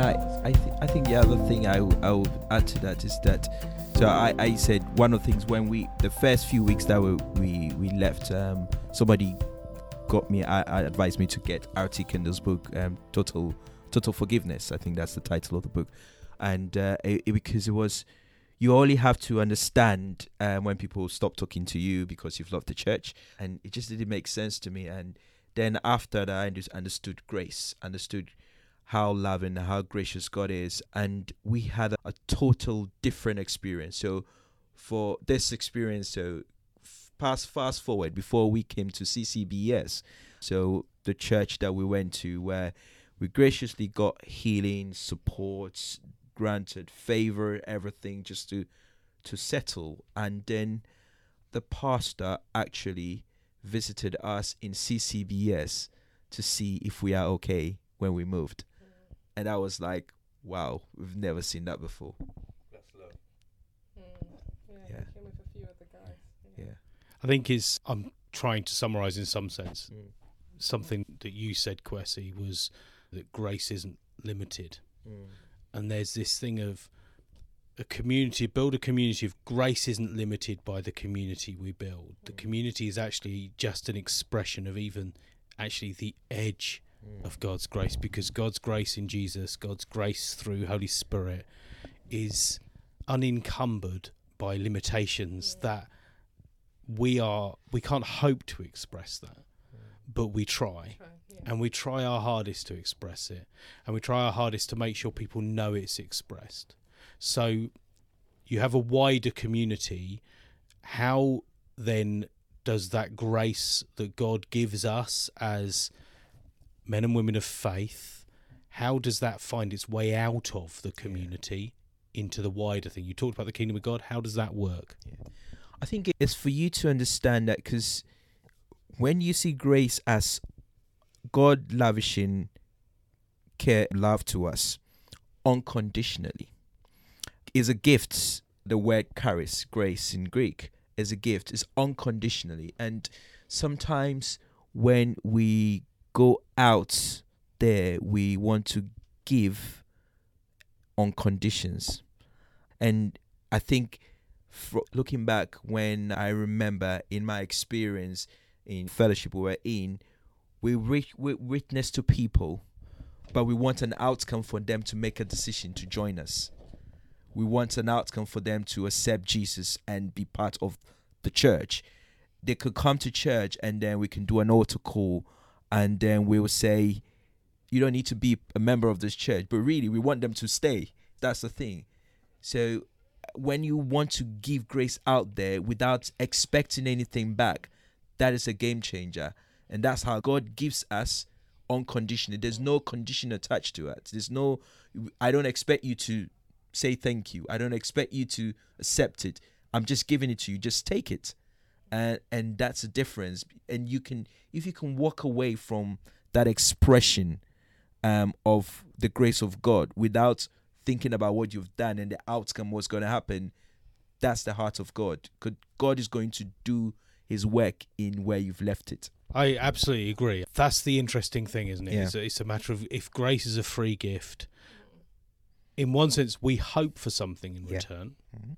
I, I, th- I think the other thing I, w- I would add to that is that, so I, I said one of the things when we, the first few weeks that we, we, we left, um, somebody got me, I, I advised me to get R.T. Kendall's book, um, Total, Total Forgiveness. I think that's the title of the book. And uh, it, it- because it was, you only have to understand um, when people stop talking to you because you've left the church. And it just didn't make sense to me. And then after that, I just understood grace, understood how loving, how gracious God is, and we had a, a total different experience. So, for this experience, so f- past fast forward before we came to CCBS, so the church that we went to, where we graciously got healing, support, granted favor, everything just to to settle, and then the pastor actually visited us in CCBS to see if we are okay when we moved and I was like, "Wow, we've never seen that before." That's love. Mm. Yeah, Yeah. he came with a few other guys. Yeah. I think is I'm trying to summarise in some sense Mm. something that you said, Kwasi, was that grace isn't limited, Mm. and there's this thing of a community build a community of grace isn't limited by the community we build the Mm. community is actually just an expression of even actually the edge Mm. Mm. of God's grace because God's grace in Jesus, God's grace through Holy Spirit is unencumbered by limitations that we are we can't hope to express that mm. but we try. Try, yeah. and we try our hardest to express it. And we try our hardest to make sure people know it's expressed. So you have a wider community. How then does that grace that God gives us as men and women of faith how does that find its way out of the community into the wider thing? You talked about the kingdom of God. How does that work? I think it's for you to understand that because when you see grace as God lavishing care, love to us unconditionally, is a gift. The word charis, grace in Greek, is a gift. Is unconditionally, and sometimes when we go out there, we want to give on conditions, and I think fro- looking back when I remember in my experience in fellowship we were in, we, re- we witness to people, but we want an outcome for them to make a decision to join us. We want an outcome for them to accept Jesus and be part of the church. They could come to church and then we can do an altar call and then we will say, You don't need to be a member of this church, but really we want them to stay. That's the thing. So when you want to give grace out there without expecting anything back, that is a game changer. And that's how God gives us unconditionally. There's no condition attached to it. There's no, I don't expect you to say thank you. I don't expect you to accept it. I'm just giving it to you. Just take it. And and that's the difference. And you can if you can walk away from that expression um of the grace of God without thinking about what you've done and the outcome what's going to happen that's the heart of god God- god is going to do his work in where you've left it I absolutely agree. That's the interesting thing, isn't it? Yeah. It's, a, it's a matter of if grace is a free gift, in one sense, we hope for something in Yeah. return, Mhm.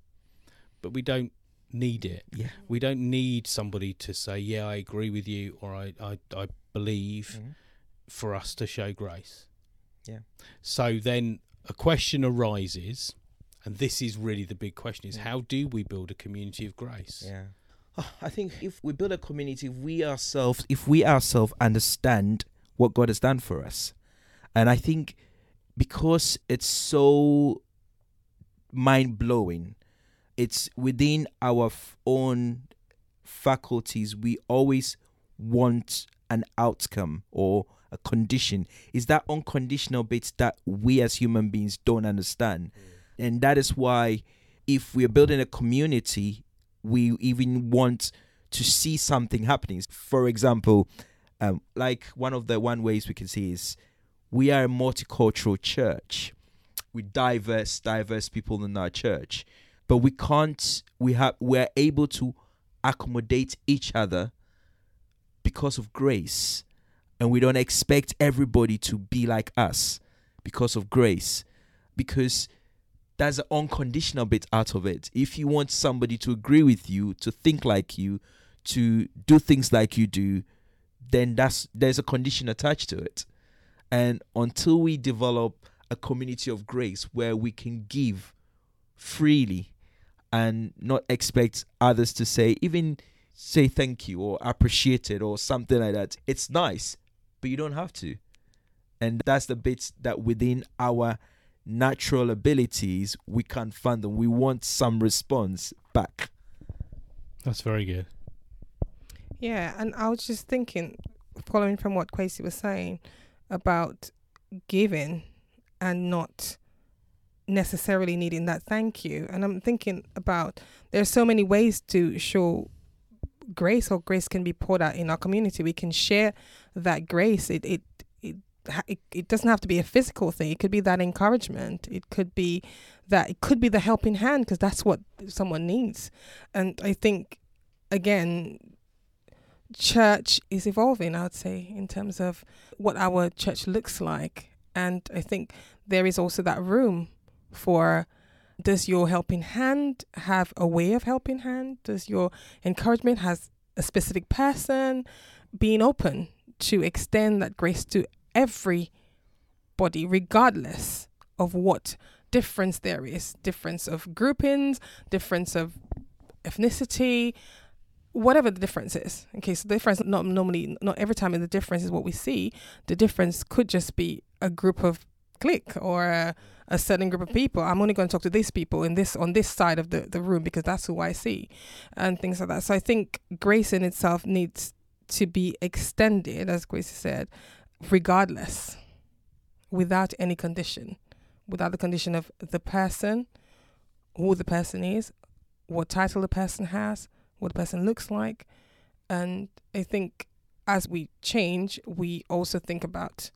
but we don't need it. yeah We don't need somebody to say, Yeah, I agree with you, or I, I, I believe Mhm. for us to show grace. Yeah. So then a question arises, and this is really the big question is Mm. how do we build a community of grace? yeah i think if we build a community if we ourselves if we ourselves understand what god has done for us and i think because it's so mind-blowing it's within our f- own faculties we always want an outcome or a condition. Is that unconditional bit that we as human beings don't understand. And that is why if we're building a community we even want to see something happening. For example um, like one of the one ways we can see is we are a multicultural church. With diverse diverse people in our church but we can't we have we're able to accommodate each other because of grace and we don't expect everybody to be like us because of grace, because there's an unconditional bit out of it. If you want somebody to agree with you, to think like you, to do things like you do, then that's there's a condition attached to it. And until we develop a community of grace where we can give freely and not expect others to say even say thank you or appreciate it or something like that. It's nice, but you don't have to. And that's the bits that within our natural abilities we can't fund them. We want some response back. That's very good. Yeah, and I was just thinking, following from what Kwasi was saying about giving and not necessarily needing that thank you. And I'm thinking about there's so many ways to show grace or grace can be poured out in our community. We can share that grace. It it it it, it doesn't have to be a physical thing. It could be that encouragement. It could be that it could be the helping hand because that's what someone needs. And I think again church is evolving, I would say, in terms of what our church looks like. And I think there is also that room for does your helping hand have a way of helping hand? Does your encouragement has a specific person? Being open to extend that grace to everybody, regardless of what difference there is difference of groupings, difference of ethnicity, whatever the difference is. Okay, so the difference not normally not every time the difference is what we see. The difference could just be a group of clique or a, a certain group of people. I'm only going to talk to these people in this on this side of the, the room because that's who I see and things like that. So I think grace in itself needs to be extended, as Grace said, regardless, without any condition, without the condition of the person, who the person is, what title the person has, what the person looks like. And I think as we change, we also think about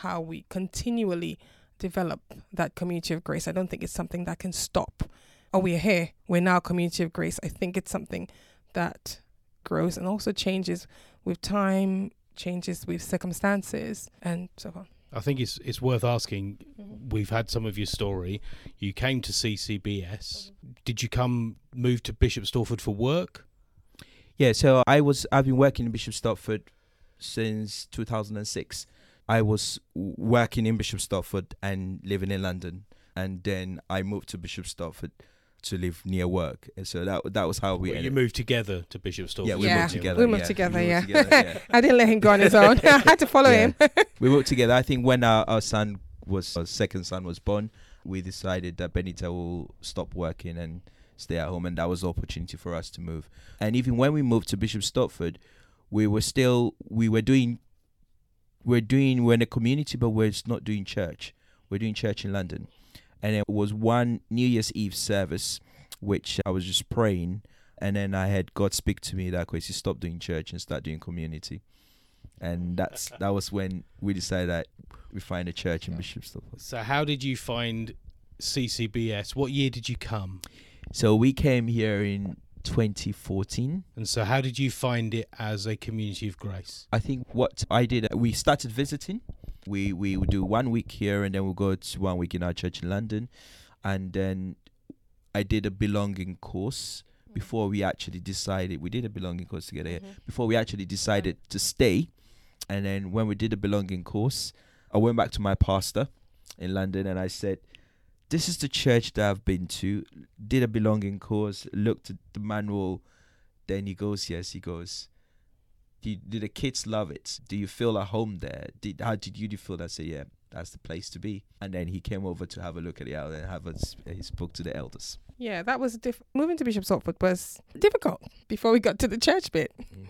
how we continually develop that community of grace. I don't think it's something that can stop. Oh, we're here. We're now a community of grace. I think it's something that grows and also changes with time, changes with circumstances, and so on. I think it's it's worth asking. We've had some of your story. You came to CCBS. Did you come move to Bishop Stortford for work? Yeah, so I was I've been working in Bishop Stortford since 2006. I was working in Bishop Stortford and living in London, and then I moved to Bishop Stortford to live near work. And so that that was how we Well, you moved together to Bishop Stortford. Yeah, we Yeah, moved together. we moved yeah. together, We yeah. moved together, yeah. I didn't let him go on his own. I had to follow Yeah. him. we moved together. I think when our, our son was our second son was born, we decided that Bernita will stop working and stay at home, and that was the opportunity for us to move. And even when we moved to Bishop Stortford, we were still we were doing we're doing we're in a community, but we're just not doing church. We're doing church in London, and it was one New Year's Eve service, which I was just praying, and then I had God speak to me that Kwasi stop doing church and start doing community, and that's that was when we decided that we find a church in Bishop Stortford. So how did you find CCBS? What year did you come? So we came here in 2014. And so how did you find it as a community of grace? I think what I did, we started visiting. We we would do one week here, and then we'll go to one week in our church in London, and then I did a belonging course before we actually decided. We did a belonging course together here mm-hmm. before we actually decided to stay, and then when we did a belonging course, I went back to my pastor in London, and I said. This is the church that I've been to. Did a belonging course, looked at the manual, then he goes, Yes, he goes, do, you, do the kids love it? Do you feel at home there? Did how did you feel that? Say yeah, that's the place to be. And then he came over to have a look at the elder and have a, s- he spoke to the elders. Yeah, that was diff- moving to Bishop Stortford was difficult before we got to the church bit. Mm.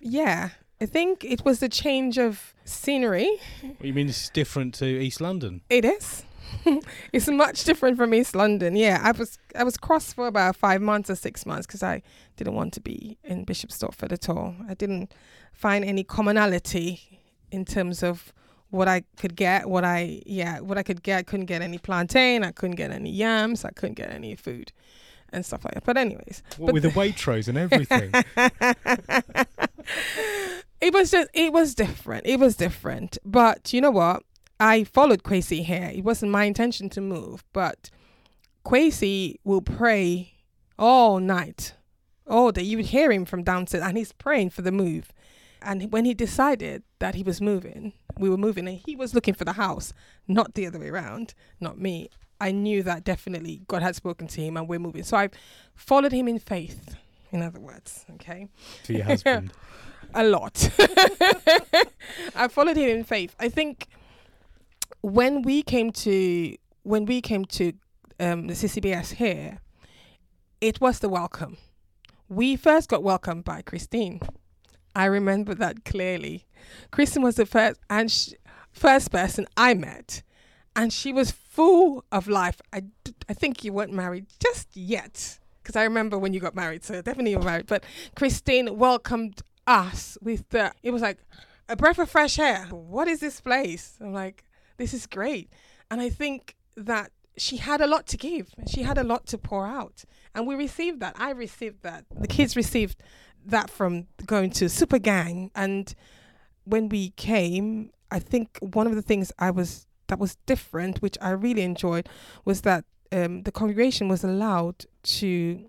Yeah, I think it was the change of scenery. What you mean it's different to East London? It is. it's much different from East London. Yeah, I was I was cross for about five months or six months because I didn't want to be in Bishop Stortford at all. I didn't find any commonality in terms of what I could get. What I yeah, what I could get. I couldn't get any plantain. I couldn't get any yams. I couldn't get any food and stuff like that. But anyways, But- with the Waitrose and everything. it was just it was different. It was different. But you know what? I followed Kwasi here. It wasn't my intention to move, but Kwasi will pray all night, oh, all day. You would hear him from downstairs, and he's praying for the move. And when he decided that he was moving, we were moving, and he was looking for the house, not the other way around, not me. I knew that definitely God had spoken to him, and we're moving. So I followed him in faith. In other words, okay To your husband. a lot. I followed him in faith. I think when we came to when we came to um, the CCBS here, it was the welcome. We first got welcomed by Christine. I remember that clearly. Christine was the first and first person I met, and she was full of life. I, I think you weren't married just yet, because I remember when you got married. So definitely you were married. But Christine welcomed us with the. It was like a breath of fresh air. What is this place? I'm like, this is great, and I think that she had a lot to give. She had a lot to pour out, and we received that. I received that. The kids received that from going to Super Gang, and when we came, I think one of the things I was that was different, which I really enjoyed, was that um, the congregation was allowed to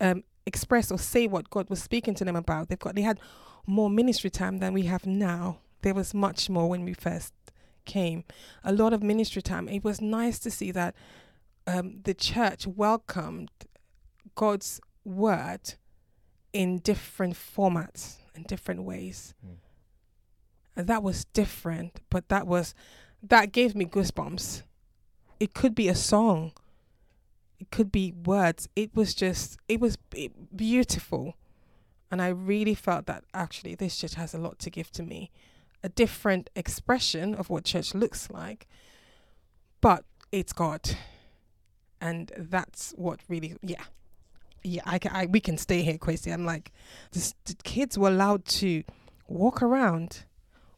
um, express or say what God was speaking to them about. They've got they had more ministry time than we have now. There was much more when we first came. A lot of ministry time. It was nice to see that um, the church welcomed God's word in different formats and different ways. Mm. And that was different, but that was that gave me goosebumps. It could be a song. It could be words. It was just it was beautiful. And I really felt that actually this church has a lot to give to me. A different expression of what church looks like, but it's God. And that's what really, yeah. Yeah, I, ca- I we can stay here, Kwasi. I'm like, this, the kids were allowed to walk around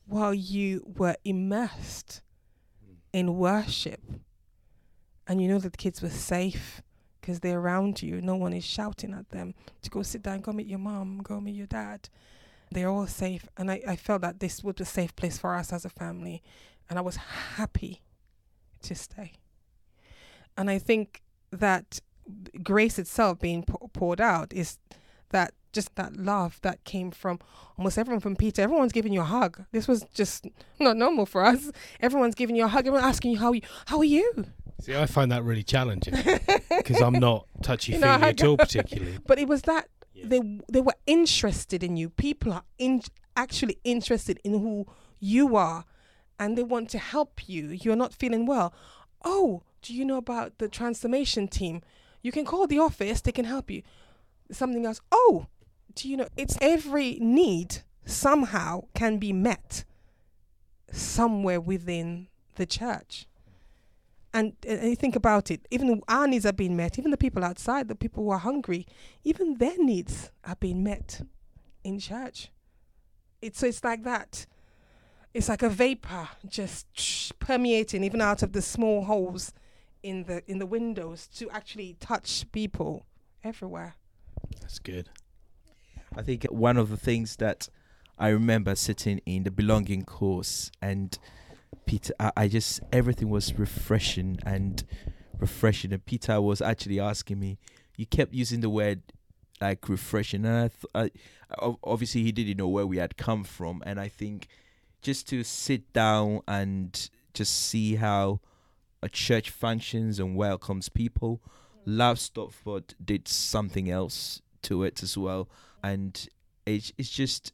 while you were immersed in worship. And you know that the kids were safe because they're around you. No one is shouting at them to go sit down, go meet your mom, go meet your dad. They're all safe. And I, I felt that this was a safe place for us as a family. And I was happy to stay. And I think that grace itself being pou- poured out is that just that love that came from almost everyone from Peter. Everyone's giving you a hug. This was just not normal for us. Everyone's giving you a hug. Everyone asking you how you how are you. See, I find that really challenging because I'm not touchy You feely know, at all, particularly. But it was that They they were interested in you. People are in, actually interested in who you are, and they want to help you. You're not feeling well. Oh, do you know about the transformation team? You can call the office. They can help you. Something else. Oh, do you know? It's every need somehow can be met somewhere within the church. And, and you think about it, even our needs are being met, even the people outside, the people who are hungry, even their needs are being met in church. It's so it's like that. It's like a vapor just permeating even out of the small holes in the in the windows to actually touch people everywhere. That's good. I think one of the things that I remember sitting in the belonging course and Peter, I, I just everything was refreshing and refreshing. And Peter was actually asking me, you kept using the word like refreshing, and I, th- I obviously he didn't know where we had come from, and I think just to sit down and just see how a church functions and welcomes people. Love Stopford did something else to it as well, and it's it's just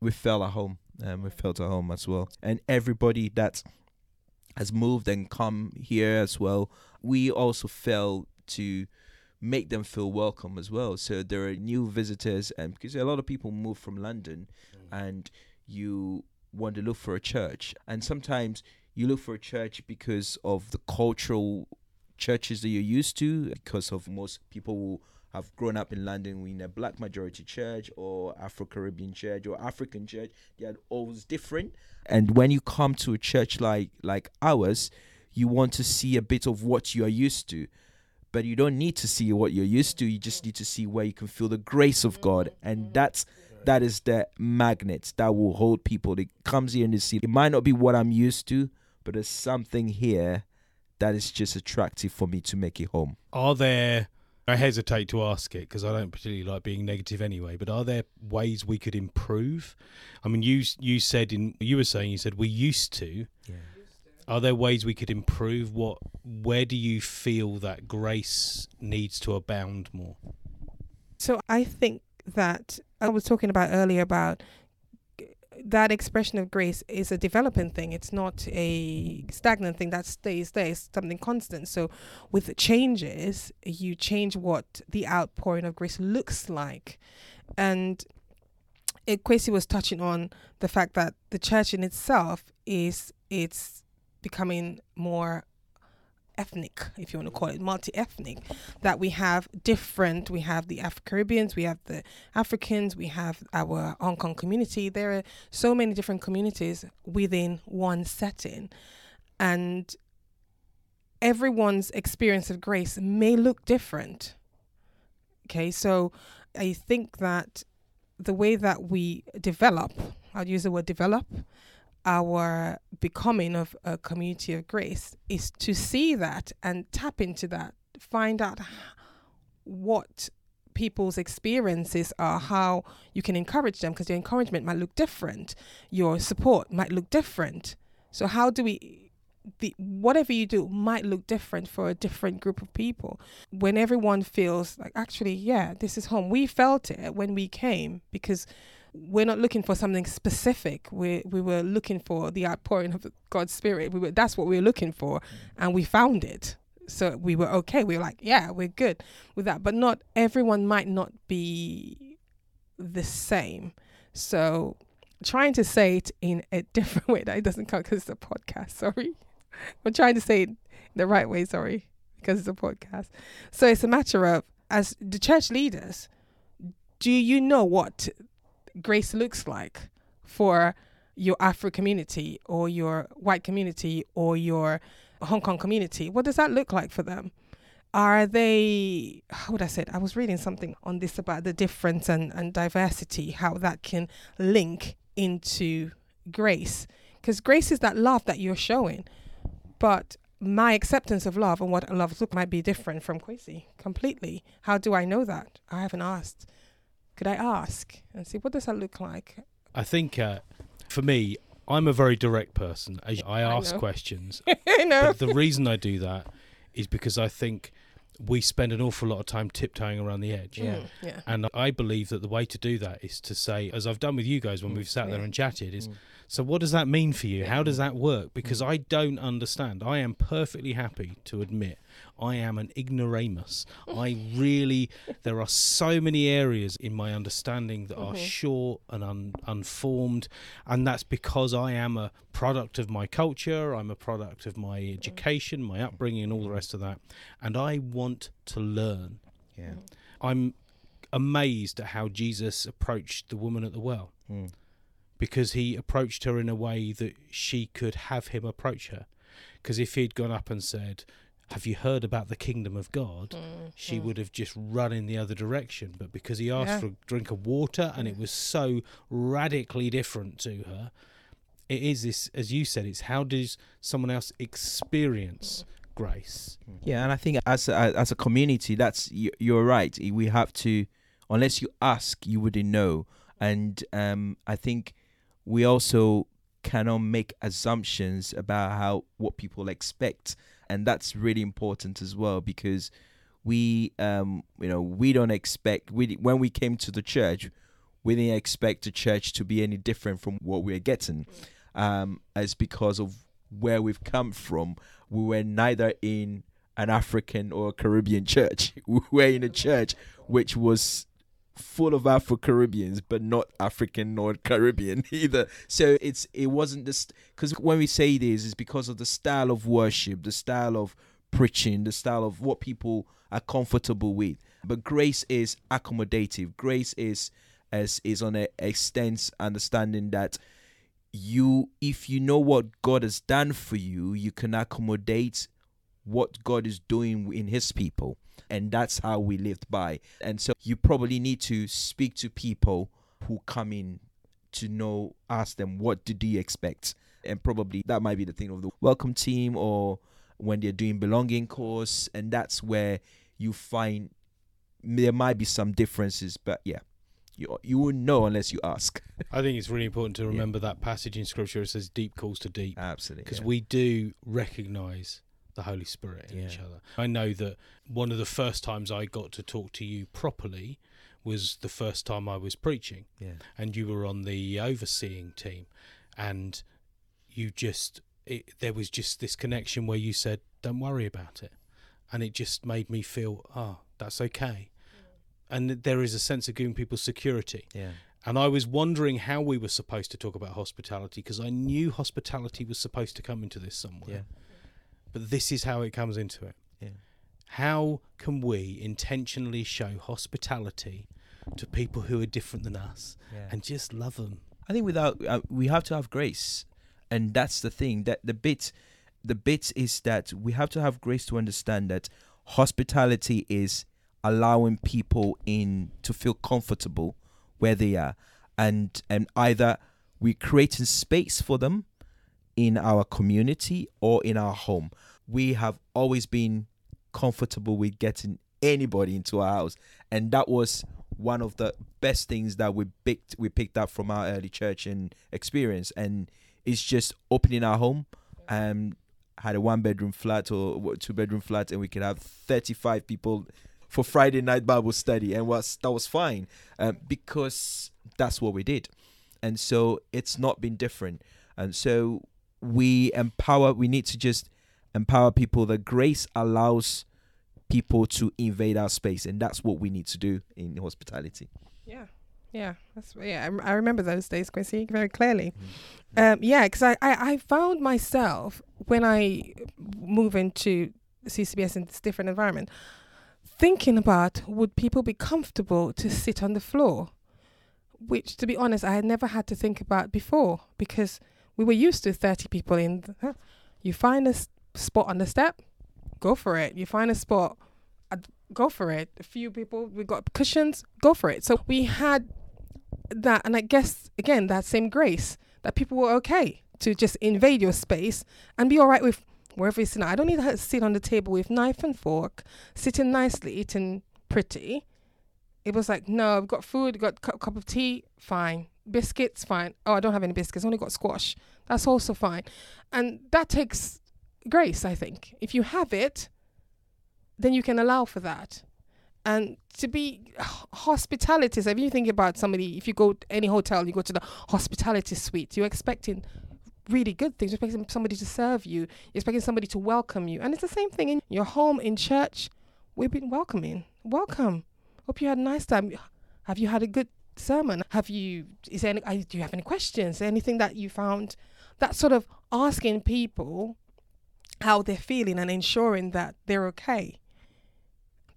we felt at home, Um, and we felt at home as well. And everybody that has moved and come here as well, we also felt to make them feel welcome as well. So there are new visitors, and because a lot of people move from London, mm. and you want to look for a church, and sometimes you look for a church because of the cultural churches that you're used to, because of most people who have grown up in London in a black majority church or Afro Caribbean church or African church. They are always different. And when you come to a church like like ours, you want to see a bit of what you are used to. But you don't need to see what you're used to. You just need to see where you can feel the grace of God. And that's that is the magnet that will hold people. It comes here and they see it might not be what I'm used to, but there's something here that is just attractive for me to make it home. Are there? I hesitate to ask it because I don't particularly like being negative anyway. But are there ways we could improve? I mean, you you said in you were saying you said we used to. Yeah. Are there ways we could improve? What? Where do you feel that grace needs to abound more? So I think that I was talking about earlier about that expression of grace is a developing thing. It's not a stagnant thing that stays there. It's something constant. So with changes, you change what the outpouring of grace looks like. And it, Kwasi was touching on the fact that the church in itself is it's becoming more ethnic, if you want to call it multi-ethnic, that we have different. We have the Afro Caribbeans, we have the Africans, we have our Hong Kong community. There are so many different communities within one setting, and everyone's experience of grace may look different. Okay, so I think that the way that we develop, I'll use the word develop, our becoming of a community of grace is to see that and tap into that, find out what people's experiences are, how you can encourage them, because your encouragement might look different, your support might look different. So, how do we? The, whatever you do might look different for a different group of people. When everyone feels like, actually, yeah, this is home. We felt it when we came because we're not looking for something specific. We we were looking for the outpouring of God's Spirit. We were that's what we were looking for, mm. and we found it. So we were okay. We were like, yeah, we're good with that. But not everyone might not be the same. So trying to say it in a different way that it doesn't come because it's a podcast. Sorry, I'm trying to say it the right way. Sorry, because it's a podcast. So it's a matter of as the church leaders, do you know what grace looks like for your Afro community or your white community or your Hong Kong community? What does that look like for them? Are they, how would I say it? I was reading something on this about the difference and, and diversity, how that can link into grace. Because grace is that love that you're showing. But my acceptance of love and what love look might be different from Kwasi completely. How do I know that? I haven't asked. Could I ask and see what does that look like? I think uh, for me, I'm a very direct person. I, I I ask know. questions, you know, but the reason I do that is because I think we spend an awful lot of time tiptoeing around the edge. Yeah. Mm, yeah. And I believe that the way to do that is to say, as I've done with you guys when Mm. we've sat there and chatted, is Mm. so what does that mean for you? Yeah. How does that work? Because Mm. I don't understand. I am perfectly happy to admit I am an ignoramus. I really, there are so many areas in my understanding that are Mhm. short and un, unformed, and that's because I am a product of my culture. I'm a product of my education, my upbringing, and all the rest of that. And I want to learn. Yeah. I'm amazed at how Jesus approached the woman at the well Mm. because he approached her in a way that she could have him approach her. Because if he'd gone up and said, Have you heard about the kingdom of God? Mm, She mm. would have just run in the other direction. But because he asked Yeah. for a drink of water and it was so radically different to her, it is this, as you said, it's how does someone else experience grace? Yeah, and I think as a, as a community, that's you, you're right. We have to, unless you ask, you wouldn't know. And um, I think we also cannot make assumptions about how what people expect, and that's really important as well because we, um, you know, we don't expect we when we came to the church, we didn't expect the church to be any different from what we're getting, um, as because of where we've come from we were neither in an African or Caribbean church. We were in a church which was full of Afro Caribbeans, but not African nor Caribbean either. So it's it wasn't this because when we say this, it's because of the style of worship, the style of preaching, the style of what people are comfortable with. But grace is accommodative. Grace is as is on a extends understanding that you if you know what God has done for you, you can accommodate what God is doing in his people. And that's how we lived by. And so you probably need to speak to people who come in to know, ask them, what did you expect? and probably that might be the thing of the welcome team or when they're doing belonging course and that's where you find there might be some differences but yeah you you won't know unless you ask I think it's really important to remember that passage in scripture it says deep calls to deep absolutely because yeah. we do recognize the Holy Spirit in each other. I know that one of the first times I got to talk to you properly was the first time I was preaching. Yeah. And you were on the overseeing team. And you just it, there was just this connection where you said don't worry about it. And it just made me feel oh that's okay. And there is a sense of giving people security. Yeah. And I was wondering how we were supposed to talk about hospitality because I knew hospitality was supposed to come into this somewhere. yeah But this is how it comes into it. yeah How can we intentionally show hospitality to people who are different than us yeah and just love them? I think without uh, we have to have grace, and that's the thing. That the bit, the bit is that we have to have grace to understand that hospitality is allowing people in to feel comfortable where they are, and and either we're creating space for them in our community or in our home. We have always been comfortable with getting anybody into our house, and that was one of the best things that we picked we picked up from our early church and experience. And it's just opening our home. And had a one bedroom flat or two bedroom flat and we could have 35 people for friday night bible study and was that was fine um, because that's what we did. And so it's not been different. And so we empower we need to just empower people that grace allows people to invade our space and that's what we need to do in hospitality Yeah, yeah, that's yeah. I, I remember those days, Kwasi, very clearly. Mm. Um, yeah, because I, I I found myself when I move into CCBS in this different environment, thinking about would people be comfortable to sit on the floor, which to be honest I had never had to think about before because we were used to thirty people in. The. You find a spot on the step, go for it. You find a spot, go for it. A few people, we got cushions, go for it. So we had that, and I guess again that same grace that people were okay to just invade your space and be all right with wherever you're sitting. I don't need to sit on the table with knife and fork, sitting nicely, eating pretty. It was like, no, I've got food, got a cu- cup of tea, fine. Biscuits, fine. Oh, I don't have any biscuits, only got squash. That's also fine. And that takes grace, I think. If you have it, then you can allow for that. And to be hospitality, so if you think about somebody, if you go to any hotel, you go to the hospitality suite, you're expecting really good things. You're expecting somebody to serve you. You're expecting somebody to welcome you. And it's the same thing in your home, in church. We've been welcoming. Welcome. Hope you had a nice time. Have you had a good sermon? Have you, is there any, do you have any questions? Anything that you found? That sort of asking people how they're feeling and ensuring that they're okay.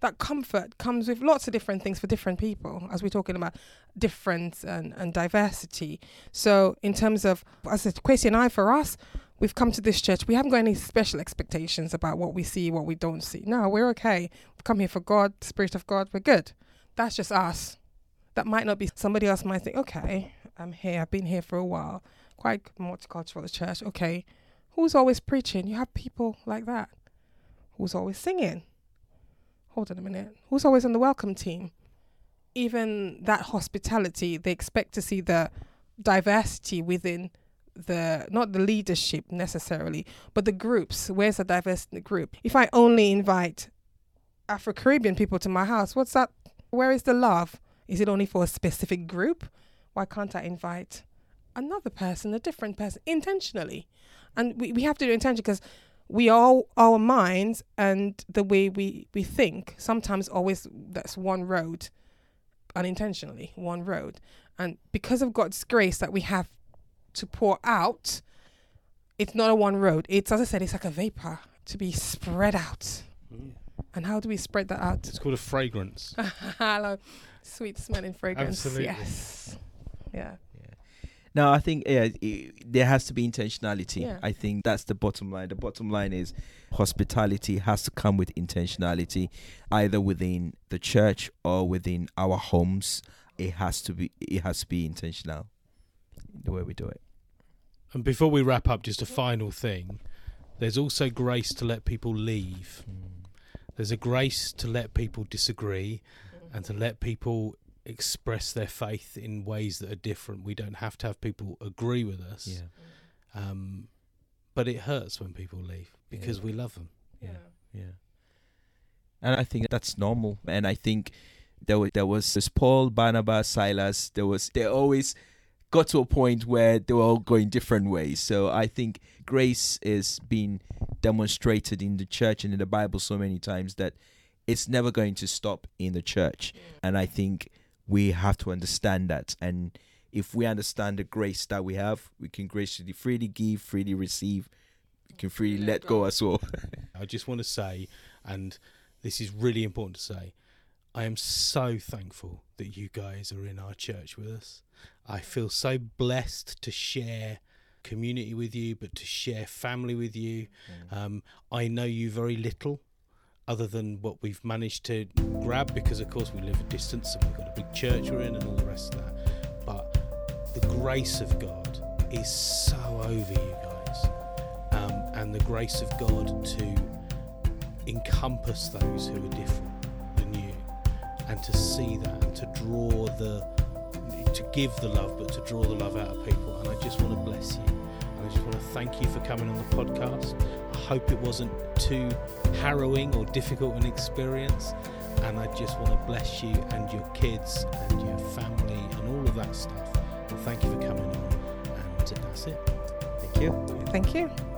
That comfort comes with lots of different things for different people, as we're talking about difference and, and diversity. So, in terms of, as a question I for us, we've come to this church. We haven't got any special expectations about what we see, what we don't see. No, we're okay. We've come here for God, Spirit of God. We're good. That's just us. That might not be somebody else might think, okay, I'm here. I've been here for a while. Quite multicultural the church. Okay, who's always preaching? You have people like that. Who's always singing? Hold on a minute. Who's always on the welcome team? Even that hospitality, they expect to see the diversity within the not the leadership necessarily, but the groups. Where's the diversity in the group? If I only invite Afro Caribbean people to my house, what's that? Where is the love? Is it only for a specific group? Why can't I invite another person, a different person, intentionally? And we, we have to do intention because we all our minds and the way we, we think sometimes always that's one road unintentionally one road and because of god's grace that we have to pour out it's not a one road it's as i said it's like a vapor to be spread out mm. and how do we spread that out It's called a fragrance. hello sweet smelling fragrance Absolutely. yes yeah No, I think yeah, i there has to be intentionality. Yeah. I think that's the bottom line. The bottom line is hospitality has to come with intentionality, either within the church or within our homes. It has to be. It has to be intentional. The way we do it. And before we wrap up, just a final thing. There's also grace to let people leave. Mm. There's a grace to let people disagree and to let people express their faith in ways that are different. We don't have to have people agree with us. Yeah. Um, but it hurts when people leave because Yeah. we love them. Yeah. Yeah. And I think that's normal. And I think there was there was this Paul, Barnabas, Silas. There was they always got to a point where they were all going different ways. So I think grace is being demonstrated in the church and in the Bible so many times that it's never going to stop in the church. And I think we have to understand that. And if we understand the grace that we have, we can graciously freely give, freely receive, we can freely let go as well. I just want to say, and this is really important to say, I am so thankful that you guys are in our church with us. I feel so blessed to share community with you, but to share family with you. Um, I know you very little, other than what we've managed to grab, because of course we live a distance and we've got a big church we're in and all the rest of that. But the grace of God is so over you guys, um, and the grace of God to encompass those who are different than you, and to see that and to draw the to give the love, but to draw the love out of people. And I just want to bless you. And I just want to thank you for coming on the podcast. I hope it wasn't too harrowing or difficult an experience. And I just want to bless you and your kids and your family and all of that stuff. And thank you for coming on. And that's it. Thank you. Thank you.